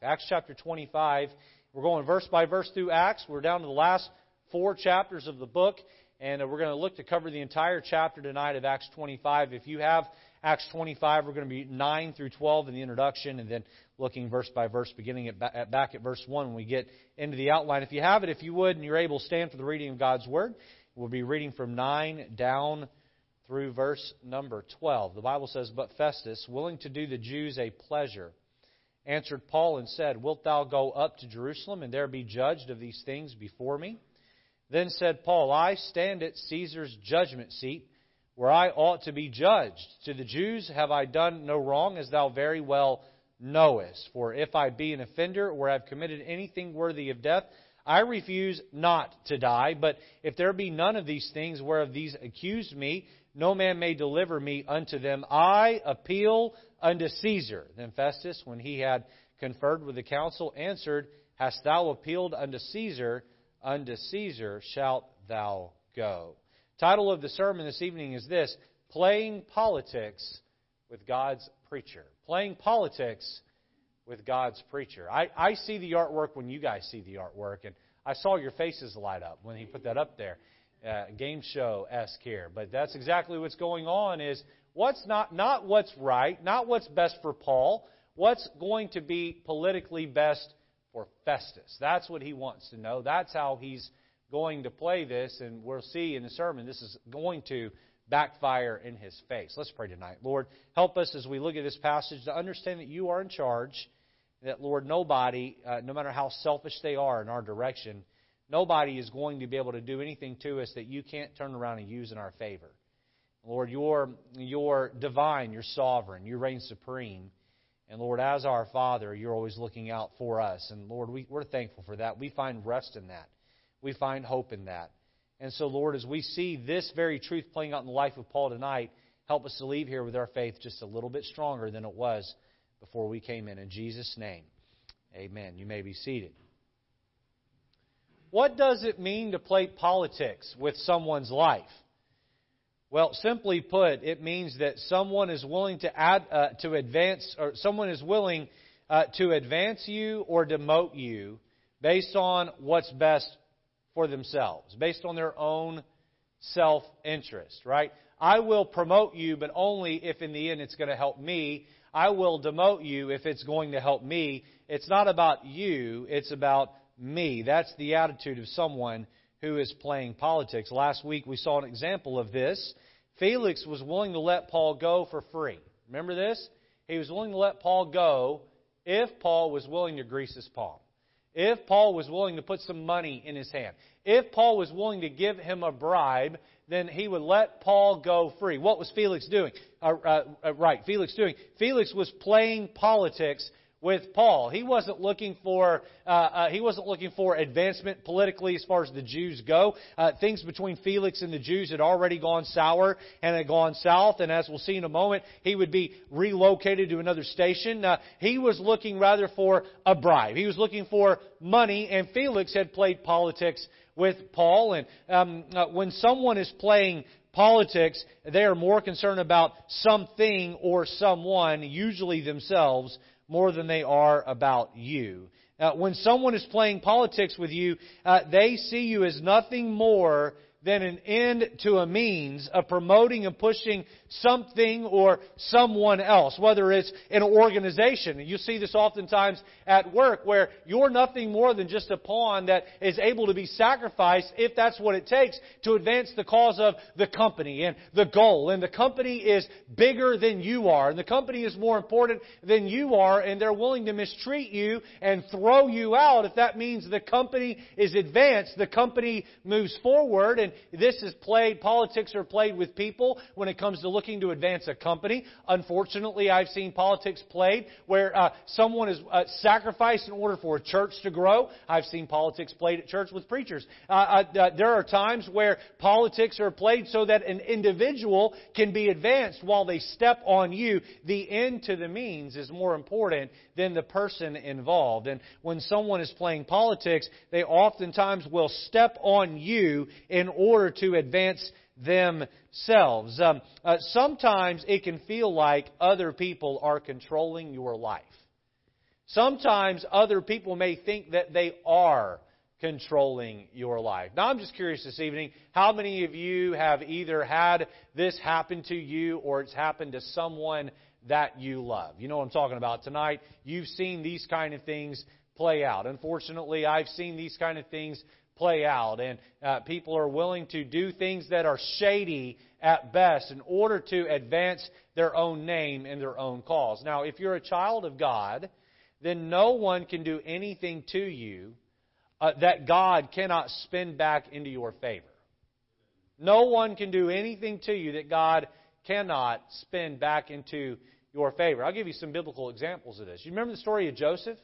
Acts chapter 25. We're going verse by verse through Acts. We're down to the last four chapters of the book, and uh, we're going to look to cover the entire chapter tonight of Acts 25. If you have Acts 25, we're going to be 9 through 12 in the introduction, and then looking verse by verse, beginning at, back at verse 1 when we get into the outline. If you have it, if you would, and you're able, stand for the reading of God's Word. We'll be reading from 9 down through verse number 12. The Bible says, But Festus, willing to do the Jews a pleasure, answered Paul and said, Wilt thou go up to Jerusalem and there be judged of these things before me? Then said Paul, I stand at Caesar's judgment seat, where I ought to be judged. To the Jews have I done no wrong, as thou very well knowest. For if I be an offender or have committed anything worthy of death, I refuse not to die. But if there be none of these things whereof these accuse me, no man may deliver me unto them. I appeal unto Caesar. Then Festus, when he had conferred with the council, answered, Hast thou appealed unto Caesar? Unto Caesar shalt thou go. Title of the sermon this evening is this Playing Politics with God's Preacher. Playing Politics with God's Preacher. I, I see the artwork when you guys see the artwork, and I saw your faces light up when he put that up there. Uh, game show esque here. But that's exactly what's going on is what's not, not what's right, not what's best for Paul, what's going to be politically best for Festus. That's what he wants to know. That's how he's going to play this, and we'll see in the sermon this is going to backfire in his face. Let's pray tonight. Lord, help us as we look at this passage to understand that you are in charge, that, Lord, nobody, uh, no matter how selfish they are in our direction, Nobody is going to be able to do anything to us that you can't turn around and use in our favor. Lord, you're, you're divine, you're sovereign, you reign supreme. And Lord, as our Father, you're always looking out for us. And Lord, we, we're thankful for that. We find rest in that. We find hope in that. And so, Lord, as we see this very truth playing out in the life of Paul tonight, help us to leave here with our faith just a little bit stronger than it was before we came in. In Jesus' name, amen. You may be seated. What does it mean to play politics with someone's life? Well, simply put, it means that someone is willing to add uh, to advance, or someone is willing uh, to advance you or demote you based on what's best for themselves, based on their own self-interest. Right? I will promote you, but only if in the end it's going to help me. I will demote you if it's going to help me. It's not about you; it's about me. That's the attitude of someone who is playing politics. Last week we saw an example of this. Felix was willing to let Paul go for free. Remember this? He was willing to let Paul go if Paul was willing to grease his palm. If Paul was willing to put some money in his hand. If Paul was willing to give him a bribe, then he would let Paul go free. What was Felix doing? Uh, uh, uh right, Felix doing. Felix was playing politics with Paul. He wasn't looking for uh, uh, he wasn't looking for advancement politically as far as the Jews go. Uh, things between Felix and the Jews had already gone sour and had gone south, and as we'll see in a moment, he would be relocated to another station. Uh, he was looking rather for a bribe. He was looking for money, and Felix had played politics with Paul. And um, uh, when someone is playing politics, they are more concerned about something or someone, usually themselves, more than they are about you. Uh, when someone is playing politics with you, uh, they see you as nothing more than an end to a means of promoting and pushing something or someone else, whether it's an organization. You see this oftentimes at work where you're nothing more than just a pawn that is able to be sacrificed if that's what it takes to advance the cause of the company and the goal. And the company is bigger than you are, and the company is more important than you are, and they're willing to mistreat you and throw you out if that means the company is advanced, the company moves forward, and this is played, politics are played with people when it comes to looking to advance a company. Unfortunately, I've seen politics played where uh, someone is uh, sacrificed in order for a church to grow. I've seen politics played at church with preachers. Uh, uh, uh, there are times where politics are played so that an individual can be advanced while they step on you. The end to the means is more important than the person involved. And when someone is playing politics, they oftentimes will step on you in order to advance themselves. Um, uh, sometimes it can feel like other people are controlling your life. Sometimes other people may think that they are controlling your life. Now, I'm just curious this evening how many of you have either had this happen to you or it's happened to someone that you love? You know what I'm talking about tonight. You've seen these kind of things play out. Unfortunately, I've seen these kind of things play out, and uh, people are willing to do things that are shady at best in order to advance their own name and their own cause. Now, if you're a child of God, then no one can do anything to you uh, that God cannot spin back into your favor. No one can do anything to you that God cannot spin back into your favor. I'll give you some biblical examples of this. You remember the story of Joseph?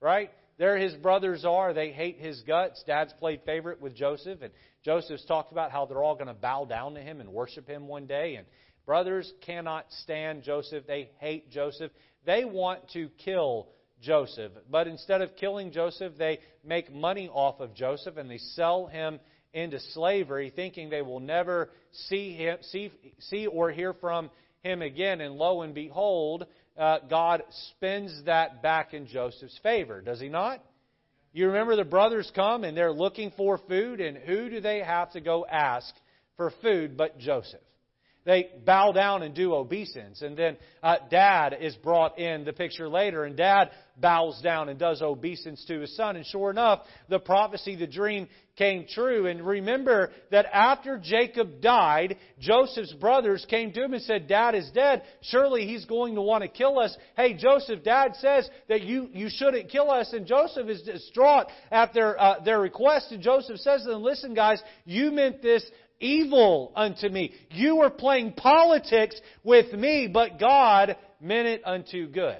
Right? There his brothers are. They hate his guts. Dad's played favorite with Joseph, and Joseph's talked about how they're all going to bow down to him and worship him one day. And brothers cannot stand Joseph. They hate Joseph. They want to kill Joseph. But instead of killing Joseph, they make money off of Joseph and they sell him into slavery, thinking they will never see him, see, see or hear from him again. And lo and behold, uh, God spins that back in Joseph's favor, does he not? You remember the brothers come and they're looking for food, and who do they have to go ask for food but Joseph? They bow down and do obeisance. And then uh, dad is brought in the picture later, and dad bows down and does obeisance to his son. And sure enough, the prophecy, the dream came true. And remember that after Jacob died, Joseph's brothers came to him and said, Dad is dead. Surely he's going to want to kill us. Hey, Joseph, Dad says that you, you shouldn't kill us. And Joseph is distraught at their, uh, their request. And Joseph says to them, Listen, guys, you meant this evil unto me. You were playing politics with me, but God meant it unto good.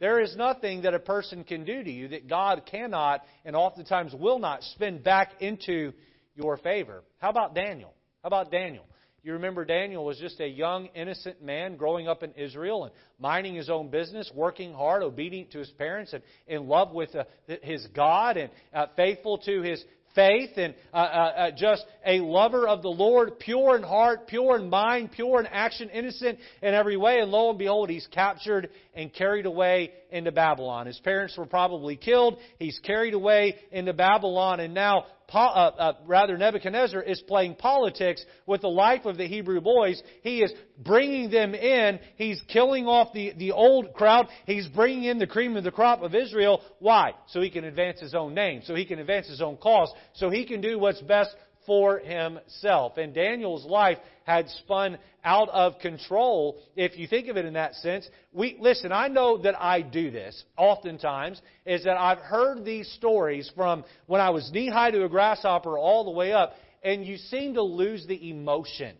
There is nothing that a person can do to you that God cannot and oftentimes will not spin back into your favor. How about Daniel? How about Daniel? You remember Daniel was just a young, innocent man growing up in Israel and minding his own business, working hard, obedient to his parents, and in love with uh, his God, and uh, faithful to his faith and uh, uh, uh, just a lover of the Lord, pure in heart, pure in mind, pure in action, innocent in every way. And lo and behold, he's captured and carried away into Babylon. His parents were probably killed. He's carried away into Babylon, and now uh, uh, rather Nebuchadnezzar is playing politics with the life of the Hebrew boys. He is bringing them in. He's killing off the, the old crowd. He's bringing in the cream of the crop of Israel. Why? So he can advance his own name. So he can advance his own cause. So he can do what's best for himself. And Daniel's life had spun out of control, if you think of it in that sense. We, listen, I know that I do this oftentimes, is that I've heard these stories from when I was knee high to a grasshopper all the way up, and you seem to lose the emotion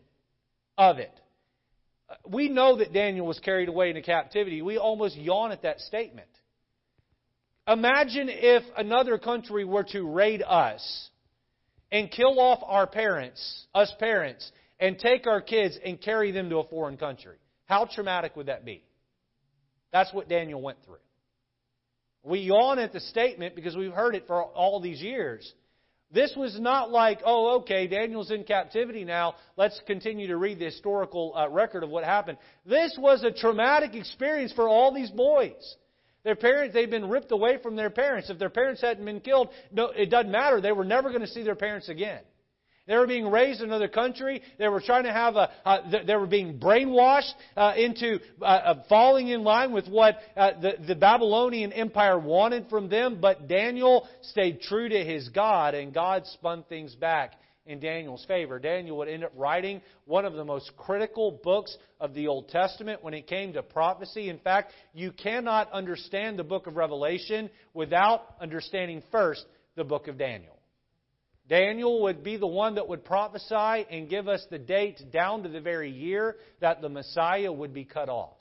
of it. We know that Daniel was carried away into captivity. We almost yawn at that statement. Imagine if another country were to raid us and kill off our parents, us parents, and take our kids and carry them to a foreign country. How traumatic would that be? That's what Daniel went through. We yawn at the statement because we've heard it for all these years. This was not like, oh, okay, Daniel's in captivity now. Let's continue to read the historical uh, record of what happened. This was a traumatic experience for all these boys. Their parents, they've been ripped away from their parents. If their parents hadn't been killed, no, it doesn't matter. They were never going to see their parents again. They were being raised in another country. They were trying to have a. Uh, they were being brainwashed uh, into uh, uh falling in line with what uh, the, the Babylonian Empire wanted from them. But Daniel stayed true to his God, and God spun things back in Daniel's favor. Daniel would end up writing one of the most critical books of the Old Testament when it came to prophecy. In fact, you cannot understand the book of Revelation without understanding first the book of Daniel. Daniel would be the one that would prophesy and give us the date down to the very year that the Messiah would be cut off.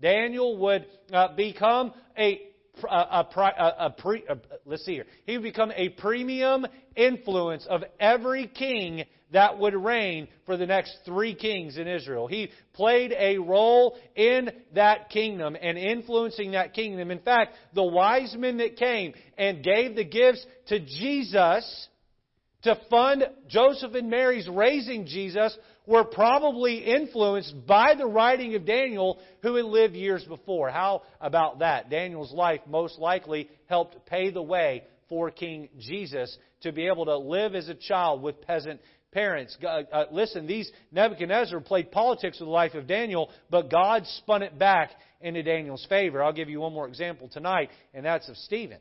Daniel would uh, become a Uh, a, a, uh, a, pre, uh, let's see here. He would become a premium influence of every king that would reign for the next three kings in Israel. He played a role in that kingdom and influencing that kingdom. In fact, the wise men that came and gave the gifts to Jesus to fund Joseph and Mary's raising Jesus were probably influenced by the writing of Daniel, who had lived years before. How about that? Daniel's life most likely helped pay the way for King Jesus to be able to live as a child with peasant parents. Uh, uh, listen, these Nebuchadnezzar played politics with the life of Daniel, but God spun it back into Daniel's favor. I'll give you one more example tonight, and that's of Stephen,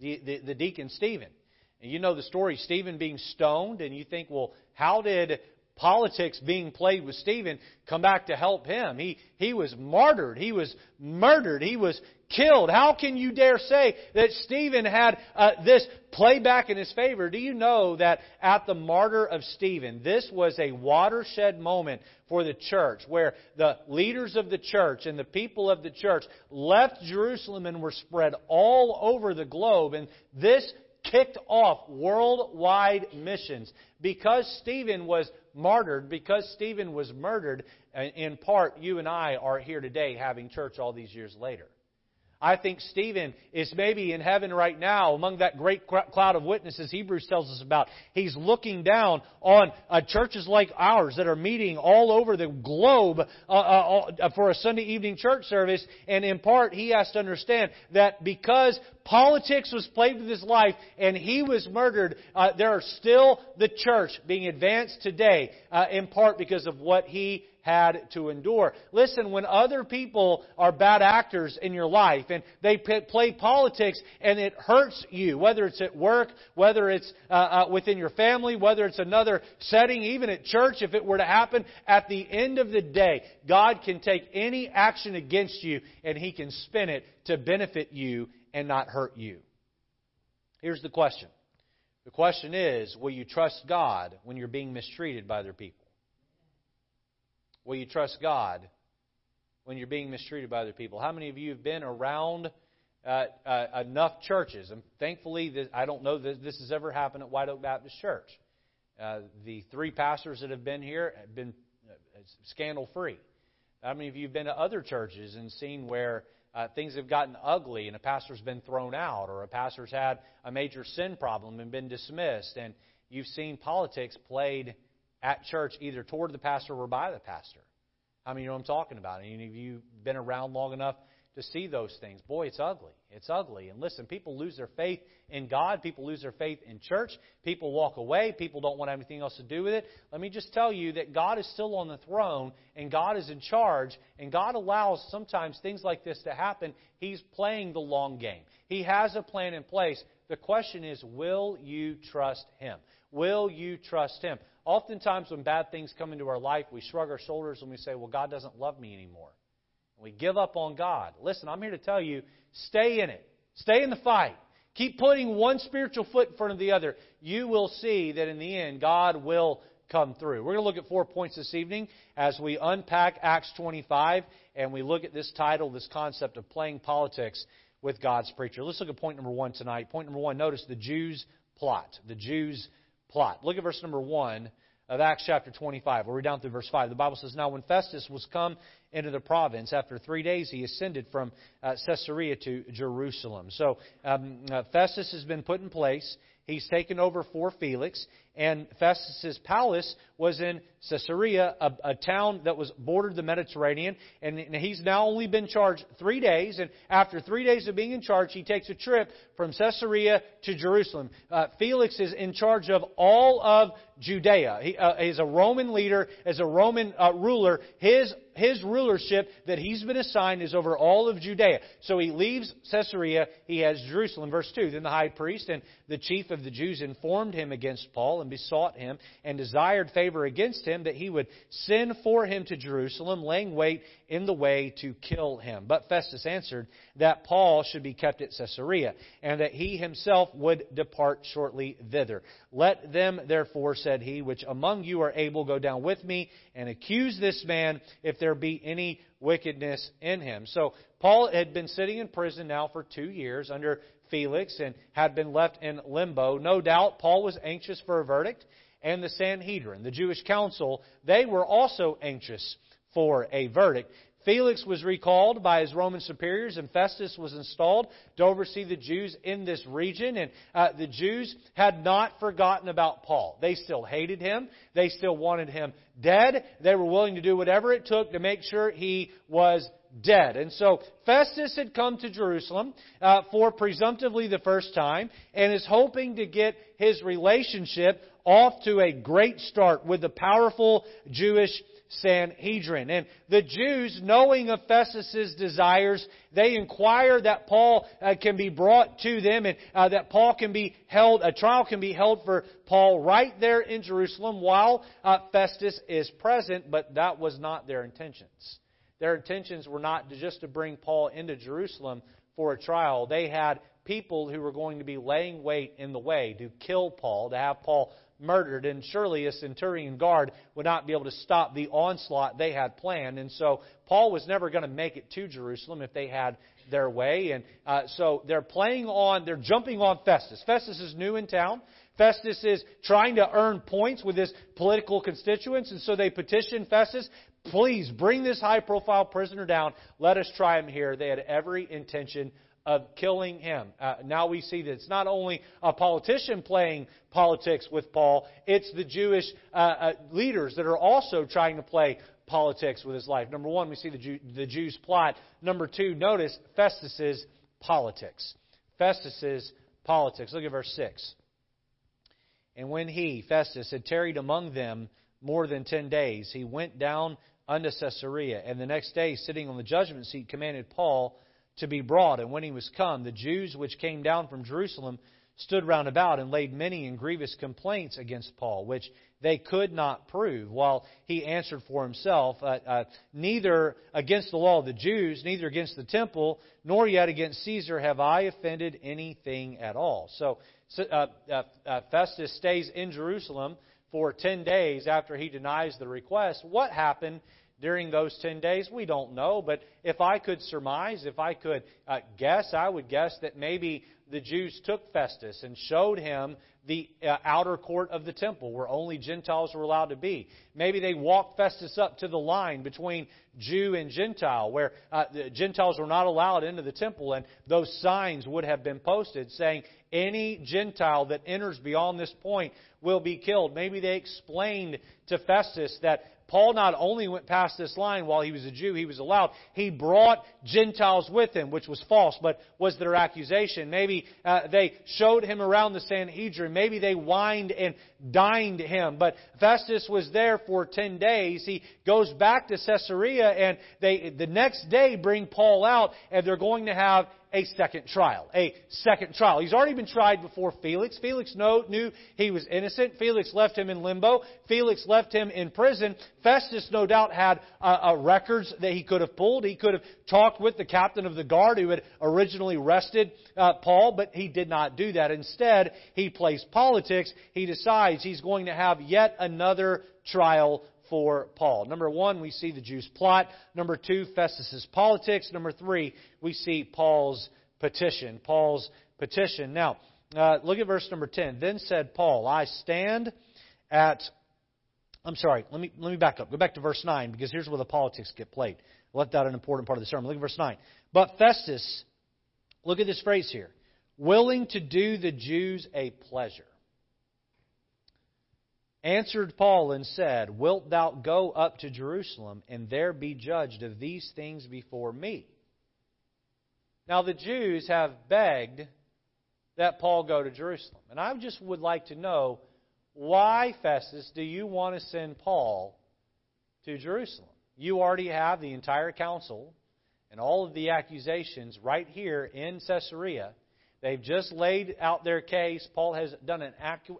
the, the, the deacon Stephen. And you know the story, Stephen being stoned, and you think, well, how did politics being played with Stephen come back to help him? He, he was martyred. He was murdered. He was killed. How can you dare say that Stephen had uh, this playback in his favor? Do you know that at the martyr of Stephen, this was a watershed moment for the church where the leaders of the church and the people of the church left Jerusalem and were spread all over the globe. And this kicked off worldwide missions. Because Stephen was martyred, because Stephen was murdered, uh, in part, you and I are here today having church all these years later. I think Stephen is maybe in heaven right now among that great cloud of witnesses Hebrews tells us about. He's looking down on uh, churches like ours that are meeting all over the globe uh, uh, uh, for a Sunday evening church service. And in part, he has to understand that because politics was played with his life and he was murdered, uh, there are still the church being advanced today, uh, in part because of what he had to endure. Listen, when other people are bad actors in your life and they play politics and it hurts you, whether it's at work, whether it's uh, uh, within your family, whether it's another setting, even at church, if it were to happen, at the end of the day, God can take any action against you and He can spin it to benefit you and not hurt you. Here's the question. The question is, will you trust God when you're being mistreated by other people? Will you trust God when you're being mistreated by other people? How many of you have been around uh, uh, enough churches? And thankfully, this, I don't know that this has ever happened at White Oak Baptist Church. Uh, the three pastors that have been here have been uh, scandal free. How many of you have been to other churches and seen where uh, things have gotten ugly and a pastor's been thrown out or a pastor's had a major sin problem and been dismissed and you've seen politics played at church either toward the pastor or by the pastor. I mean, you know what I'm talking about? Any of you been around long enough to see those things? Boy, it's ugly. It's ugly. And listen, people lose their faith in God. People lose their faith in church. People walk away. People don't want anything else to do with it. Let me just tell you that God is still on the throne and God is in charge and God allows sometimes things like this to happen. He's playing the long game. He has a plan in place. The question is, will you trust Him? Will you trust Him? Oftentimes, when bad things come into our life, we shrug our shoulders and we say, Well, God doesn't love me anymore. we give up on God. Listen, I'm here to tell you stay in it, stay in the fight. Keep putting one spiritual foot in front of the other. You will see that in the end, God will come through. We're going to look at four points this evening as we unpack Acts 25 and we look at this title, this concept of playing politics with God's preacher. Let's look at point number one tonight. Point number one notice the Jews' plot. The Jews' plot. Look at verse number 1 of Acts chapter 25. We'll read down through verse 5. The Bible says, Now when Festus was come into the province, after three days he ascended from uh, Caesarea to Jerusalem. So um, uh, Festus has been put in place. He's taken over for Felix, and Festus's palace was in Caesarea, a, a, town that was bordered the Mediterranean. And he's now only been charged three days. And after three days of being in charge, he takes a trip from Caesarea to Jerusalem. Uh, Felix is in charge of all of Judea. He uh, is a Roman leader, as a Roman uh, ruler. His his rulership that he's been assigned is over all of Judea. So he leaves Caesarea. He has Jerusalem. Verse two. Then the high priest and the chief of the Jews informed him against Paul and besought him and desired favor against him that he would send for him to Jerusalem, laying wait in the way to kill him. But Festus answered that Paul should be kept at Caesarea, and that he himself would depart shortly thither. Let them, therefore, said he, which among you are able, go down with me and accuse this man if there be any wickedness in him. So Paul had been sitting in prison now for two years under Felix and had been left in limbo. No doubt Paul was anxious for a verdict, and the Sanhedrin, the Jewish council, they were also anxious for a verdict. Felix was recalled by his Roman superiors, and Festus was installed to oversee the Jews in this region. And uh, the Jews had not forgotten about Paul. They still hated him. They still wanted him dead. They were willing to do whatever it took to make sure he was dead. And so Festus had come to Jerusalem uh, for presumptively the first time and is hoping to get his relationship off to a great start with the powerful Jewish Sanhedrin. And the Jews, knowing of Festus's desires, they inquire that Paul uh, can be brought to them and uh, that Paul can be held, a trial can be held for Paul right there in Jerusalem while uh, Festus is present, but that was not their intentions. Their intentions were not just to bring Paul into Jerusalem for a trial. They had people who were going to be laying wait in the way to kill Paul, to have Paul murdered, and surely a centurion guard would not be able to stop the onslaught they had planned. And so Paul was never going to make it to Jerusalem if they had their way. And uh, so they're playing on, they're jumping on Festus. Festus is new in town. Festus is trying to earn points with his political constituents, and so they petition Festus, please bring this high profile prisoner down. Let us try him here. They had every intention of killing him. Uh, now we see that it's not only a politician playing politics with Paul, it's the Jewish uh, uh, leaders that are also trying to play politics with his life. Number one, we see the, Jew, the Jews' plot. Number two, notice Festus's politics. Festus's politics. Look at verse 6. And when he, Festus, had tarried among them more than ten days, he went down unto Caesarea, and the next day, sitting on the judgment seat, commanded Paul to be brought. And when he was come, the Jews which came down from Jerusalem stood round about and laid many and grievous complaints against Paul, which they could not prove, while he answered for himself, uh, uh, Neither against the law of the Jews, neither against the temple, nor yet against Caesar have I offended anything at all. So uh, uh, uh, Festus stays in Jerusalem for 10 days after he denies the request. What happened during those 10 days? We don't know, but if I could surmise, if I could uh, guess, I would guess that maybe the Jews took Festus and showed him the uh, outer court of the temple where only Gentiles were allowed to be. Maybe they walked Festus up to the line between Jew and Gentile where uh, the Gentiles were not allowed into the temple and those signs would have been posted saying any Gentile that enters beyond this point will be killed. Maybe they explained to Festus that Paul not only went past this line while he was a Jew, he was allowed, he brought Gentiles with him, which was false, but was their accusation. Maybe uh, they showed him around the Sanhedrin. Maybe they wined and dined him. But Festus was there for 10 days. He goes back to Caesarea, and they, the next day bring Paul out, and they're going to have a second trial. A second trial. He's already been tried before Felix. Felix knew he was innocent. Felix left him in limbo. Felix left him in prison. Festus, no doubt, had uh, uh, records that he could have pulled. He could have talked with the captain of the guard who had originally arrested uh, Paul, but he did not do that. Instead, he plays politics. He decides he's going to have yet another trial for Paul. Number one, we see the Jews' plot. Number two, Festus's politics. Number three, we see Paul's petition. Paul's petition. Now, uh, look at verse number 10. Then said Paul, I stand at. I'm sorry, let me, let me back up. Go back to verse 9 because here's where the politics get played. Left out an important part of the sermon. Look at verse 9. But Festus, look at this phrase here willing to do the Jews a pleasure answered Paul and said, Wilt thou go up to Jerusalem and there be judged of these things before me? Now, the Jews have begged that Paul go to Jerusalem. And I just would like to know why, Festus, do you want to send Paul to Jerusalem? You already have the entire council and all of the accusations right here in Caesarea. They've just laid out their case. Paul has done an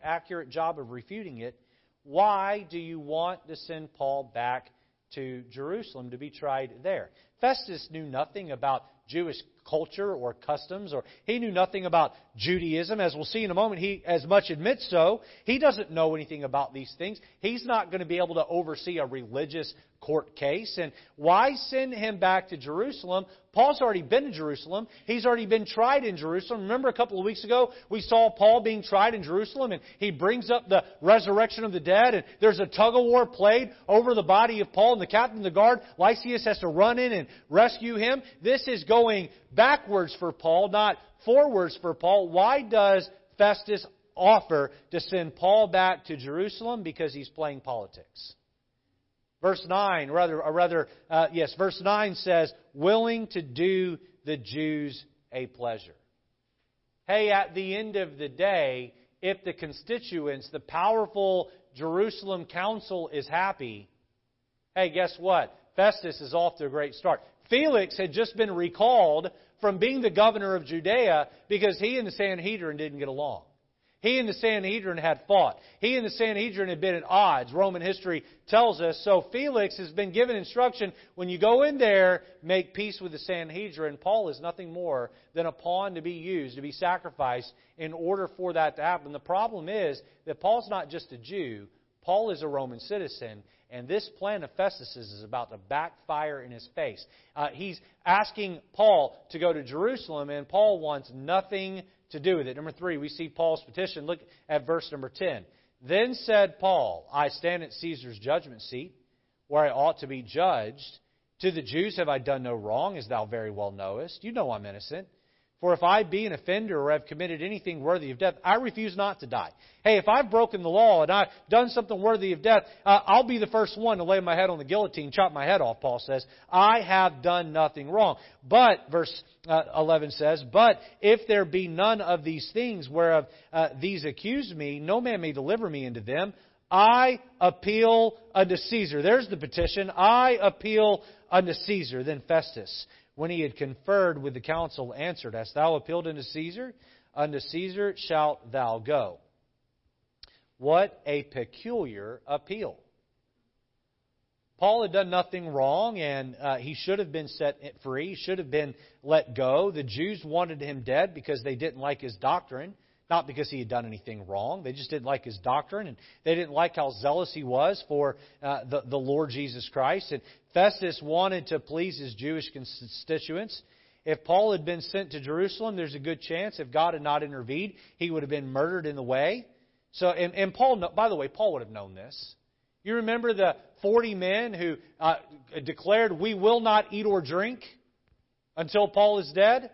accurate job of refuting it. Why do you want to send Paul back to Jerusalem to be tried there? Festus knew nothing about Jewish culture or customs, or he knew nothing about Judaism. As we'll see in a moment, he as much admits so. He doesn't know anything about these things. He's not going to be able to oversee a religious court case. And why send him back to Jerusalem? Paul's already been to Jerusalem. He's already been tried in Jerusalem. Remember a couple of weeks ago, we saw Paul being tried in Jerusalem, and he brings up the resurrection of the dead, and there's a tug of war played over the body of Paul, and the captain of the guard, Lysias, has to run in and rescue him. This is going backwards for Paul, not forwards for Paul. Why does Festus offer to send Paul back to Jerusalem? Because he's playing politics. Verse 9, rather, or rather, uh, yes, verse 9 says, willing to do the Jews a pleasure. Hey, at the end of the day, if the constituents, the powerful Jerusalem council is happy, hey, guess what? Festus is off to a great start. Felix had just been recalled from being the governor of Judea because he and the Sanhedrin didn't get along. He and the Sanhedrin had fought. He and the Sanhedrin had been at odds. Roman history tells us. So Felix has been given instruction when you go in there, make peace with the Sanhedrin. Paul is nothing more than a pawn to be used, to be sacrificed in order for that to happen. The problem is that Paul's not just a Jew, Paul is a Roman citizen. And this plan of Festus is about to backfire in his face. Uh, he's asking Paul to go to Jerusalem, and Paul wants nothing to do with it. Number three, we see Paul's petition. Look at verse number 10. Then said Paul, I stand at Caesar's judgment seat, where I ought to be judged. To the Jews have I done no wrong, as thou very well knowest. You know I'm innocent. For if I be an offender or have committed anything worthy of death, I refuse not to die. Hey, if I've broken the law and I've done something worthy of death, uh, I'll be the first one to lay my head on the guillotine, chop my head off, Paul says. I have done nothing wrong. But, verse uh, 11 says, But if there be none of these things whereof uh, these accuse me, no man may deliver me into them. I appeal unto Caesar. There's the petition. I appeal unto Caesar. Then Festus, when he had conferred with the council, answered, Hast thou appealed unto Caesar? Unto Caesar shalt thou go. What a peculiar appeal. Paul had done nothing wrong, and uh, he should have been set free. Should have been let go. The Jews wanted him dead because they didn't like his doctrine, not because he had done anything wrong. They just didn't like his doctrine, and they didn't like how zealous he was for uh, the, the Lord Jesus Christ. And Festus wanted to please his Jewish constituents. If Paul had been sent to Jerusalem, there's a good chance if God had not intervened, he would have been murdered in the way. So, and, and Paul, by the way, Paul would have known this. You remember the 40 men who uh, declared, We will not eat or drink until Paul is dead?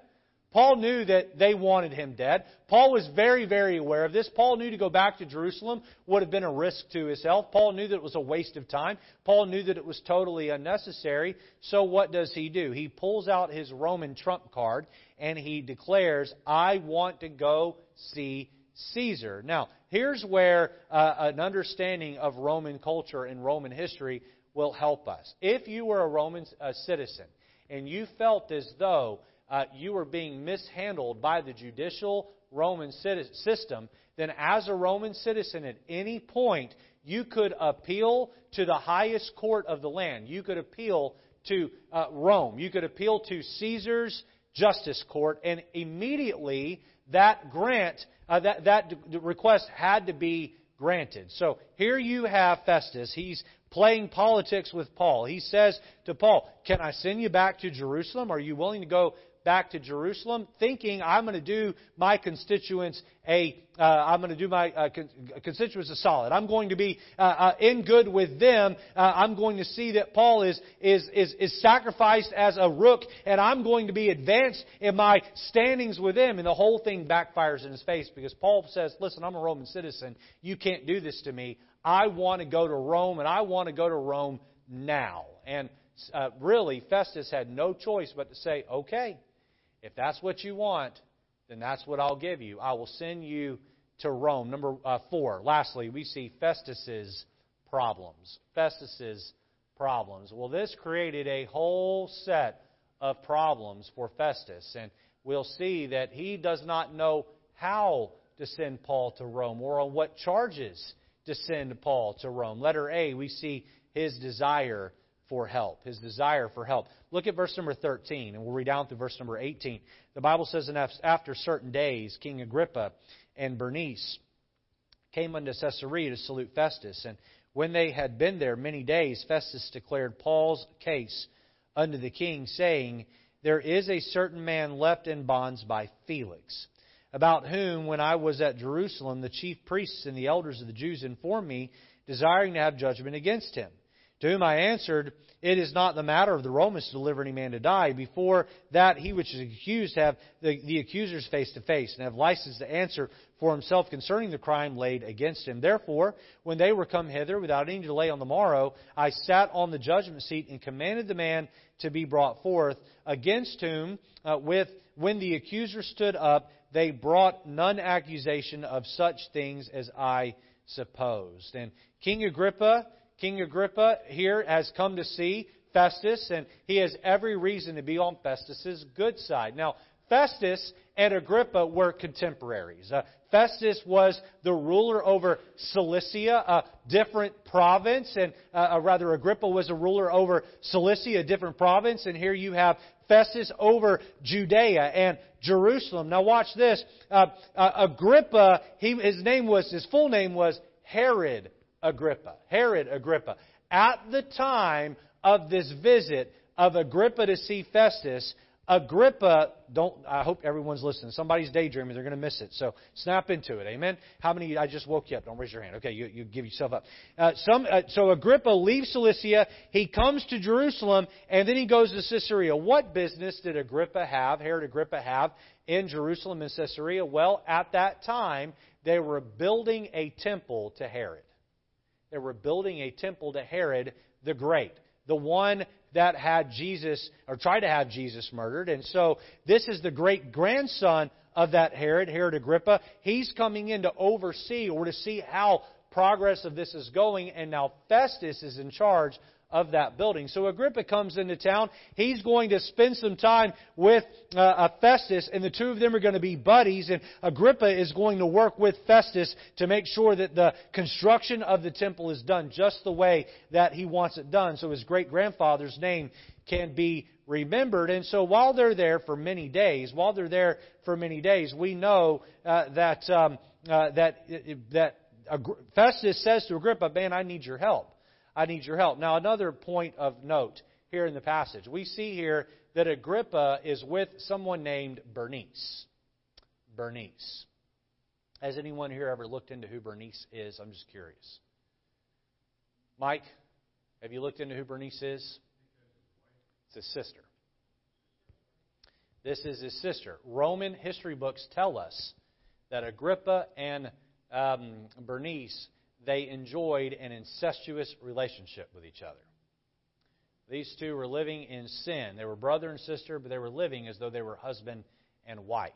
Paul knew that they wanted him dead. Paul was very, very aware of this. Paul knew to go back to Jerusalem would have been a risk to his health. Paul knew that it was a waste of time. Paul knew that it was totally unnecessary. So what does he do? He pulls out his Roman trump card and he declares, I want to go see Caesar. Now, here's where uh, an understanding of Roman culture and Roman history will help us. If you were a Roman citizen and you felt as though uh, you were being mishandled by the judicial Roman system, then as a Roman citizen at any point, you could appeal to the highest court of the land. You could appeal to uh, Rome. You could appeal to Caesar's justice court, and immediately that grant, uh, that, that request had to be granted. So here you have Festus. He's playing politics with Paul. He says to Paul, Can I send you back to Jerusalem? Are you willing to go back to Jerusalem, thinking I'm going to do my constituents a uh, I'm going to do my uh, con- constituents a solid. I'm going to be uh, uh in good with them. Uh, I'm going to see that Paul is, is is is sacrificed as a rook, and I'm going to be advanced in my standings with them. And the whole thing backfires in his face because Paul says, "Listen, I'm a Roman citizen. You can't do this to me. I want to go to Rome, and I want to go to Rome now." And uh, really, Festus had no choice but to say, "Okay." If that's what you want, then that's what I'll give you. I will send you to Rome. Number uh, four. Lastly, we see Festus's problems. Festus's problems. Well, this created a whole set of problems for Festus, and we'll see that he does not know how to send Paul to Rome or on what charges to send Paul to Rome. Letter A, we see his desire for help, his desire for help. Look at verse number 13, and we'll read down through verse number 18. The Bible says, And after certain days, King Agrippa and Bernice came unto Caesarea to salute Festus. And when they had been there many days, Festus declared Paul's case unto the king, saying, There is a certain man left in bonds by Felix, about whom, when I was at Jerusalem, the chief priests and the elders of the Jews informed me, desiring to have judgment against him. To whom I answered, It is not the matter of the Romans to deliver any man to die. Before that, he which is accused have the, the accusers face to face, and have license to answer for himself concerning the crime laid against him. Therefore, when they were come hither, without any delay on the morrow, I sat on the judgment seat and commanded the man to be brought forth, against whom, uh, with when the accuser stood up, they brought none accusation of such things as I supposed. And King Agrippa King Agrippa here has come to see Festus, and he has every reason to be on Festus's good side. Now, Festus and Agrippa were contemporaries. Uh, Festus was the ruler over Cilicia, a different province, and uh, uh, rather Agrippa was a ruler over Cilicia, a different province, and here you have Festus over Judea and Jerusalem. Now watch this. Uh, uh Agrippa, he, his name was, his full name was Herod Agrippa, Herod Agrippa. At the time of this visit of Agrippa to see Festus, Agrippa, don't, I hope everyone's listening. Somebody's daydreaming, they're going to miss it. So snap into it. Amen? How many, I just woke you up. Don't raise your hand. Okay, you, you give yourself up. Uh, some, uh, so Agrippa leaves Cilicia, he comes to Jerusalem, and then he goes to Caesarea. What business did Agrippa have, Herod Agrippa have, in Jerusalem and Caesarea? Well, at that time, they were building a temple to Herod. They were building a temple to Herod the Great, the one that had Jesus, or tried to have Jesus murdered. And so this is the great grandson of that Herod, Herod Agrippa. He's coming in to oversee or to see how progress of this is going, and now Festus is in charge of that building. So Agrippa comes into town. He's going to spend some time with uh, Festus, and the two of them are going to be buddies. And Agrippa is going to work with Festus to make sure that the construction of the temple is done just the way that he wants it done. So his great grandfather's name can be remembered. And so while they're there for many days, while they're there for many days, we know uh, that um, uh, that that Festus says to Agrippa, "Man, I need your help." I need your help. Now, another point of note here in the passage. We see here that Agrippa is with someone named Bernice. Bernice. Has anyone here ever looked into who Bernice is? I'm just curious. Mike, have you looked into who Bernice is? It's his sister. This is his sister. Roman history books tell us that Agrippa and um, Bernice they enjoyed an incestuous relationship with each other. These two were living in sin. They were brother and sister, but they were living as though they were husband and wife.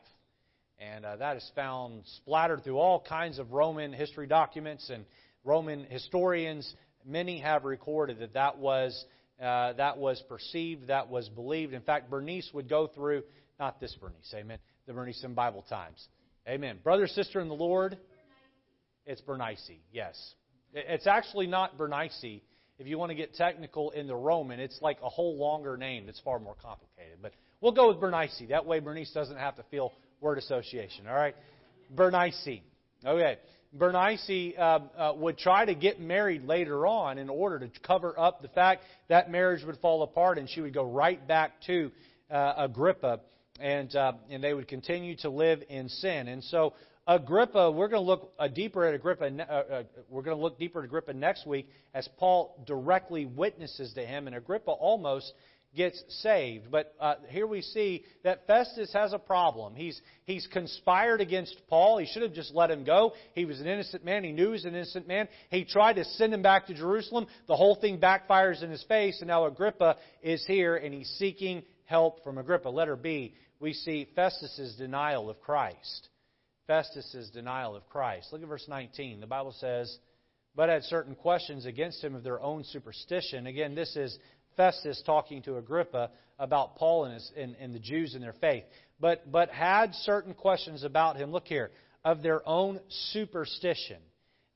And uh, that is found splattered through all kinds of Roman history documents and Roman historians. Many have recorded that that was, uh, that was perceived, that was believed. In fact, Bernice would go through, not this Bernice, amen, the Bernice in Bible times. Amen. Brother, sister in the Lord, it's Bernice, yes. It's actually not Bernice. If you want to get technical in the Roman, it's like a whole longer name that's far more complicated. But we'll go with Bernice. That way Bernice doesn't have to feel word association. All right? Bernice. Okay. Bernice uh, uh, would try to get married later on in order to cover up the fact that marriage would fall apart, and she would go right back to uh, Agrippa, and uh, and they would continue to live in sin. And so Agrippa, we're going to look deeper at Agrippa. Uh, uh, we're going to look deeper at Agrippa next week as Paul directly witnesses to him, and Agrippa almost gets saved. But uh, here we see that Festus has a problem. He's he's conspired against Paul. He should have just let him go. He was an innocent man. He knew he was an innocent man. He tried to send him back to Jerusalem. The whole thing backfires in his face, and now Agrippa is here, and he's seeking help from Agrippa. Letter B, we see Festus's denial of Christ. Festus's denial of Christ. Look at verse 19. The Bible says, but had certain questions against him of their own superstition. Again, this is Festus talking to Agrippa about Paul and, his, and, and the Jews and their faith. But, but had certain questions about him, look here, of their own superstition,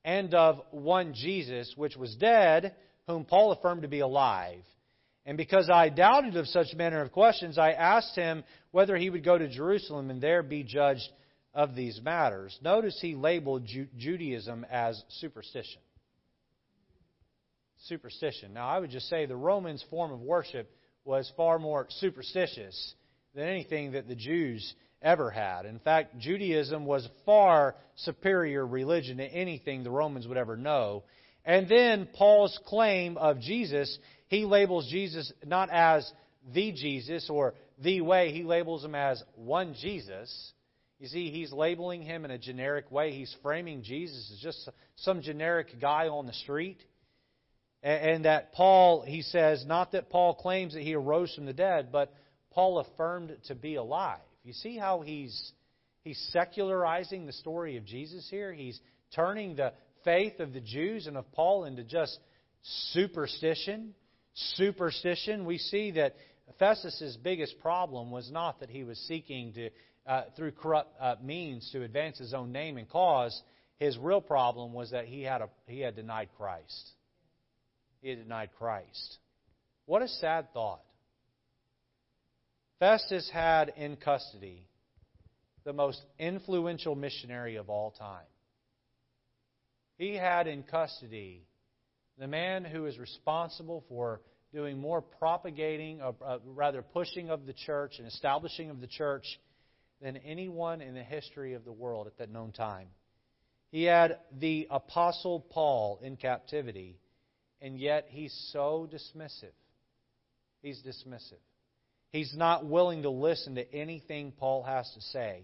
and of one Jesus, which was dead, whom Paul affirmed to be alive. And because I doubted of such manner of questions, I asked him whether he would go to Jerusalem and there be judged of these matters. Notice he labeled Ju- Judaism as superstition. Superstition. Now, I would just say the Romans' form of worship was far more superstitious than anything that the Jews ever had. In fact, Judaism was far superior religion to anything the Romans would ever know. And then Paul's claim of Jesus, he labels Jesus not as the Jesus or the way, he labels him as one Jesus. You see, he's labeling him in a generic way. He's framing Jesus as just some generic guy on the street. And that Paul, he says, not that Paul claims that he arose from the dead, but Paul affirmed to be alive. You see how he's, he's secularizing the story of Jesus here? He's turning the faith of the Jews and of Paul into just superstition. Superstition. We see that Festus's biggest problem was not that he was seeking to, uh, through corrupt uh, means, to advance his own name and cause. His real problem was that he had a, he had denied Christ he had denied Christ. What a sad thought. Festus had in custody the most influential missionary of all time. He had in custody the man who is responsible for doing more propagating, uh, uh, rather pushing of the church and establishing of the church than anyone in the history of the world at that known time. He had the Apostle Paul in captivity and yet he's so dismissive. He's dismissive. He's not willing to listen to anything Paul has to say.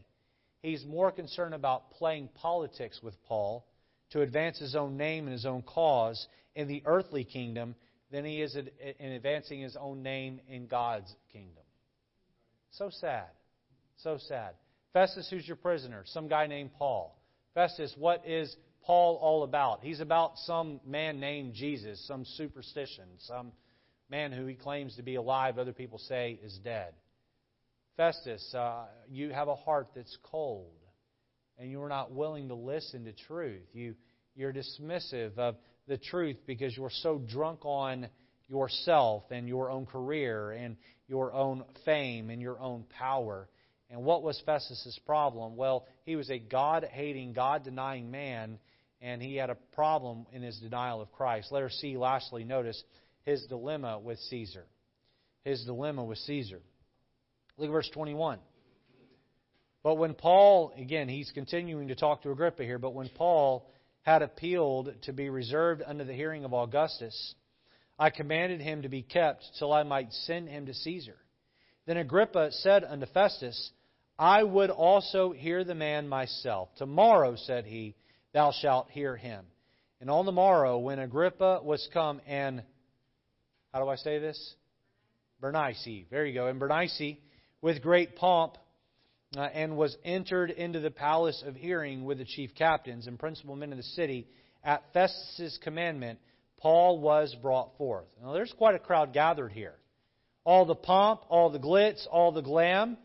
He's more concerned about playing politics with Paul to advance his own name and his own cause in the earthly kingdom than he is in advancing his own name in God's kingdom. So sad. So sad. Festus, who's your prisoner? Some guy named Paul. Festus, what is Paul all about? He's about some man named Jesus, some superstition, some man who he claims to be alive, other people say is dead. Festus, uh, you have a heart that's cold, and you are not willing to listen to truth. You, you're dismissive of the truth because you're so drunk on yourself and your own career and your own fame and your own power. And what was Festus's problem? Well, he was a God hating, God denying man and he had a problem in his denial of Christ. Let us see, lastly, notice his dilemma with Caesar. His dilemma with Caesar. Look at verse 21. But when Paul, again, he's continuing to talk to Agrippa here, but when Paul had appealed to be reserved under the hearing of Augustus, I commanded him to be kept till I might send him to Caesar. Then Agrippa said unto Festus, I would also hear the man myself. Tomorrow, said he, thou shalt hear him. And on the morrow, when Agrippa was come and, how do I say this? Bernice. There you go. And Bernice, with great pomp, uh, and was entered into the palace of hearing with the chief captains and principal men of the city. At Festus' commandment, Paul was brought forth. Now, there's quite a crowd gathered here. All the pomp, all the glitz, all the glam.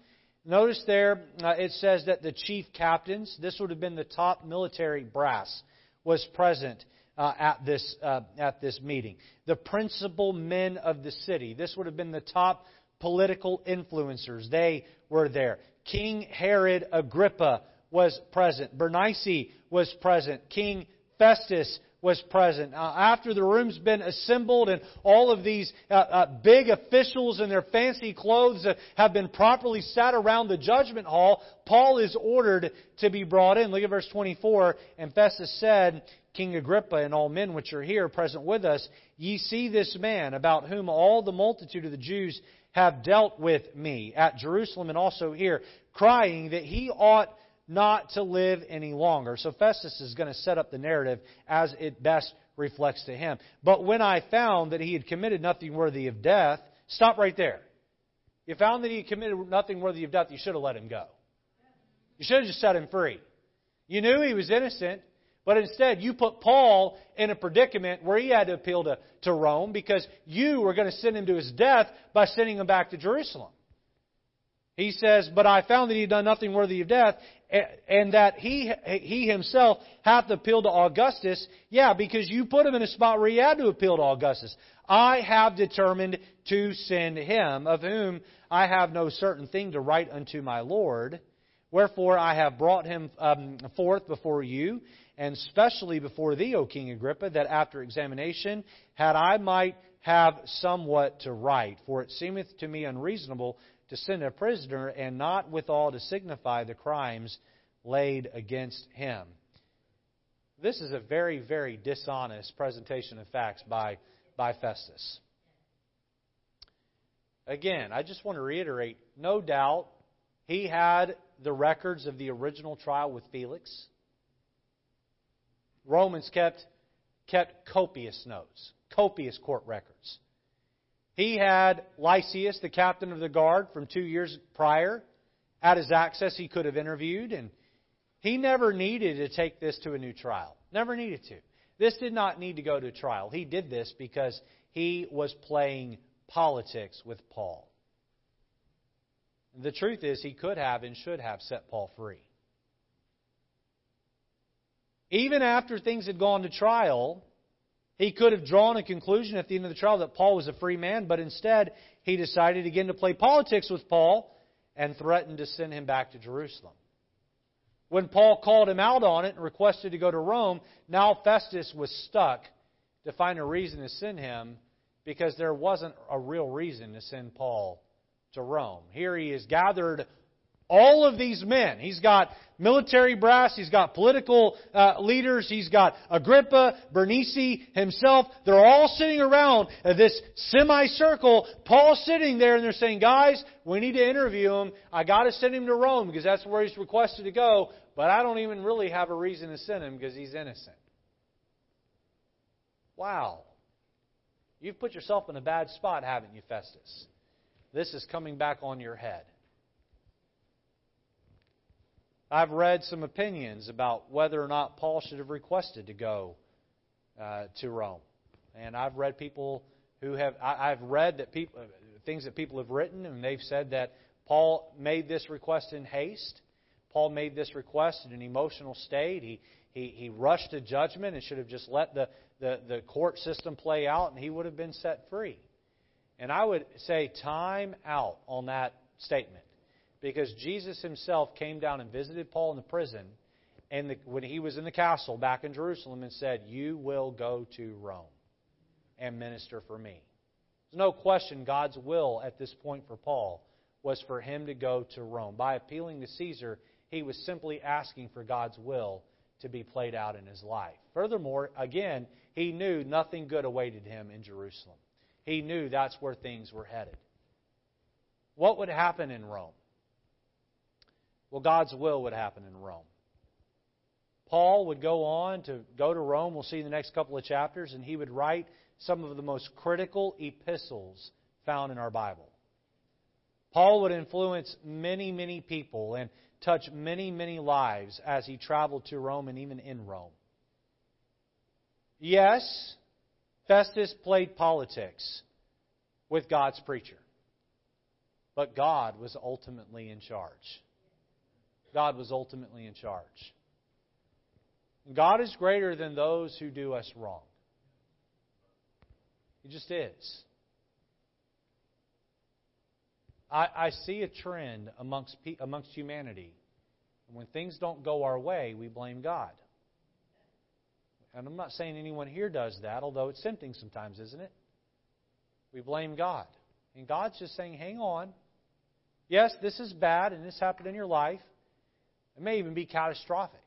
Notice there uh, it says that the chief captains, this would have been the top military brass, was present uh, at, this, uh, at this meeting. The principal men of the city, this would have been the top political influencers, they were there. King Herod Agrippa was present. Bernice was present. King Festus was present. Uh, after the room's been assembled and all of these uh, uh, big officials in their fancy clothes have been properly sat around the judgment hall, Paul is ordered to be brought in. Look at verse 24. And Festus said, King Agrippa and all men which are here present with us, ye see this man about whom all the multitude of the Jews have dealt with me at Jerusalem and also here, crying that he ought not to live any longer. So Festus is going to set up the narrative as it best reflects to him. But when I found that he had committed nothing worthy of death, stop right there. You found that he had committed nothing worthy of death, you should have let him go. You should have just set him free. You knew he was innocent, but instead you put Paul in a predicament where he had to appeal to, to Rome because you were going to send him to his death by sending him back to Jerusalem. He says, But I found that he had done nothing worthy of death, and that he, he himself hath appealed to Augustus. Yeah, because you put him in a spot where he had to appeal to Augustus. I have determined to send him, of whom I have no certain thing to write unto my Lord. Wherefore I have brought him um, forth before you, and specially before thee, O King Agrippa, that after examination, had I might have somewhat to write. For it seemeth to me unreasonable to send a prisoner, and not withal to signify the crimes laid against him. This is a very, very dishonest presentation of facts by, by Festus. Again, I just want to reiterate no doubt he had the records of the original trial with Felix. Romans kept, kept copious notes, copious court records. He had Lysias, the captain of the guard from two years prior, at his access he could have interviewed, and he never needed to take this to a new trial. Never needed to. This did not need to go to trial. He did this because he was playing politics with Paul. The truth is, he could have and should have set Paul free. Even after things had gone to trial, he could have drawn a conclusion at the end of the trial that Paul was a free man, but instead he decided again to play politics with Paul and threatened to send him back to Jerusalem. When Paul called him out on it and requested to go to Rome, now Festus was stuck to find a reason to send him because there wasn't a real reason to send Paul to Rome. Here he has gathered all of these men. He's got military brass, he's got political uh, leaders, he's got Agrippa, Bernice himself. They're all sitting around this semicircle. Paul's sitting there and they're saying, Guys, we need to interview him. I got to send him to Rome because that's where he's requested to go, but I don't even really have a reason to send him because he's innocent. Wow. You've put yourself in a bad spot, haven't you, Festus? This is coming back on your head. I've read some opinions about whether or not Paul should have requested to go uh, to Rome, and I've read people who have. I, have read that people things that people have written, and they've said that Paul made this request in haste. Paul made this request in an emotional state. He he, he rushed to judgment and should have just let the, the, the court system play out, and he would have been set free. And I would say time out on that statement because Jesus himself came down and visited Paul in the prison and the, when he was in the castle back in Jerusalem and said, You will go to Rome and minister for me. There's no question God's will at this point for Paul was for him to go to Rome. By appealing to Caesar, he was simply asking for God's will to be played out in his life. Furthermore, again, he knew nothing good awaited him in Jerusalem. He knew that's where things were headed. What would happen in Rome? Well, God's will would happen in Rome. Paul would go on to go to Rome, we'll see in the next couple of chapters, and he would write some of the most critical epistles found in our Bible. Paul would influence many, many people and touch many, many lives as he traveled to Rome and even in Rome. Yes, Festus played politics with God's preacher, but God was ultimately in charge. God was ultimately in charge. God is greater than those who do us wrong. He just is. I, I see a trend amongst, amongst humanity. When things don't go our way, we blame God. And I'm not saying anyone here does that, although it's tempting sometimes, isn't it? We blame God. And God's just saying, hang on. Yes, this is bad and this happened in your life. It may even be catastrophic.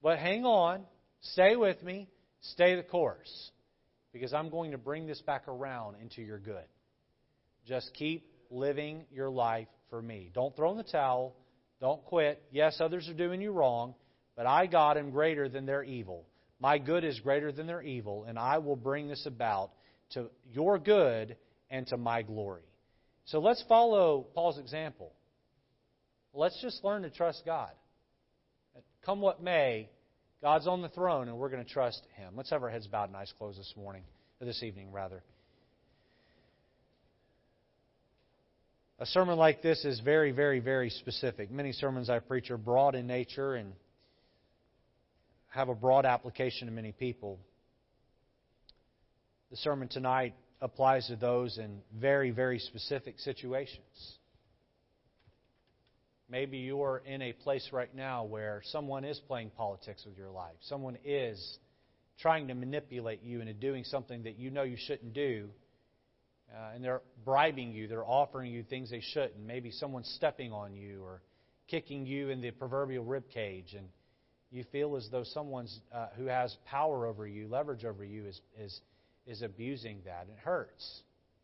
But hang on. Stay with me. Stay the course. Because I'm going to bring this back around into your good. Just keep living your life for me. Don't throw in the towel. Don't quit. Yes, others are doing you wrong, but I, God, am greater than their evil. My good is greater than their evil, and I will bring this about to your good and to my glory. So let's follow Paul's example. Let's just learn to trust God. Come what may, God's on the throne, and we're going to trust Him. Let's have our heads bowed and eyes closed this morning, or this evening, rather. A sermon like this is very, very, very specific. Many sermons I preach are broad in nature and have a broad application to many people. The sermon tonight applies to those in very, very specific situations. Maybe you're in a place right now where someone is playing politics with your life. Someone is trying to manipulate you into doing something that you know you shouldn't do. Uh, and they're bribing you, they're offering you things they shouldn't. Maybe someone's stepping on you or kicking you in the proverbial rib cage, and you feel as though someone uh, who has power over you, leverage over you, is, is, is abusing that. It hurts.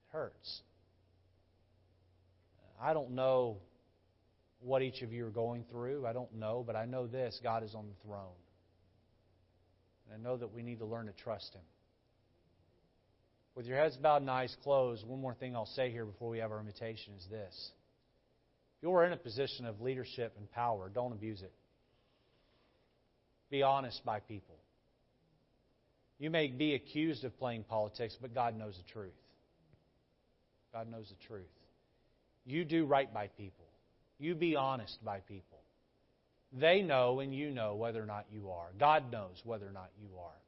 It hurts. I don't know what each of you are going through. I don't know, but I know this God is on the throne. And I know that we need to learn to trust Him. With your heads bowed and eyes closed, one more thing I'll say here before we have our invitation is this. If you're in a position of leadership and power, don't abuse it. Be honest by people. You may be accused of playing politics, but God knows the truth. God knows the truth. You do right by people. You be honest by people. They know and you know whether or not you are. God knows whether or not you are.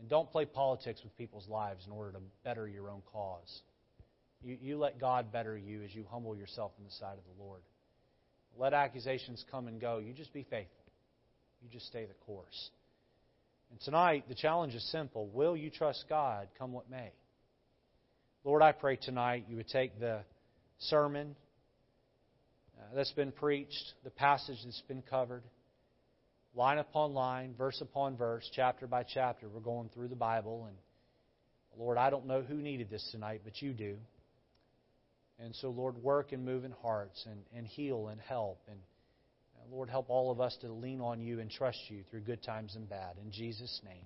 And don't play politics with people's lives in order to better your own cause. You, you let God better you as you humble yourself in the sight of the Lord. Let accusations come and go. You just be faithful. You just stay the course. And tonight, the challenge is simple. Will you trust God, come what may? Lord, I pray tonight you would take the sermon uh, that's been preached, the passage that's been covered, line upon line, verse upon verse, chapter by chapter. We're going through the Bible. And Lord, I don't know who needed this tonight, but you do. And so, Lord, work and move in hearts and, and heal and help. And uh, Lord, help all of us to lean on you and trust you through good times and bad. In Jesus' name.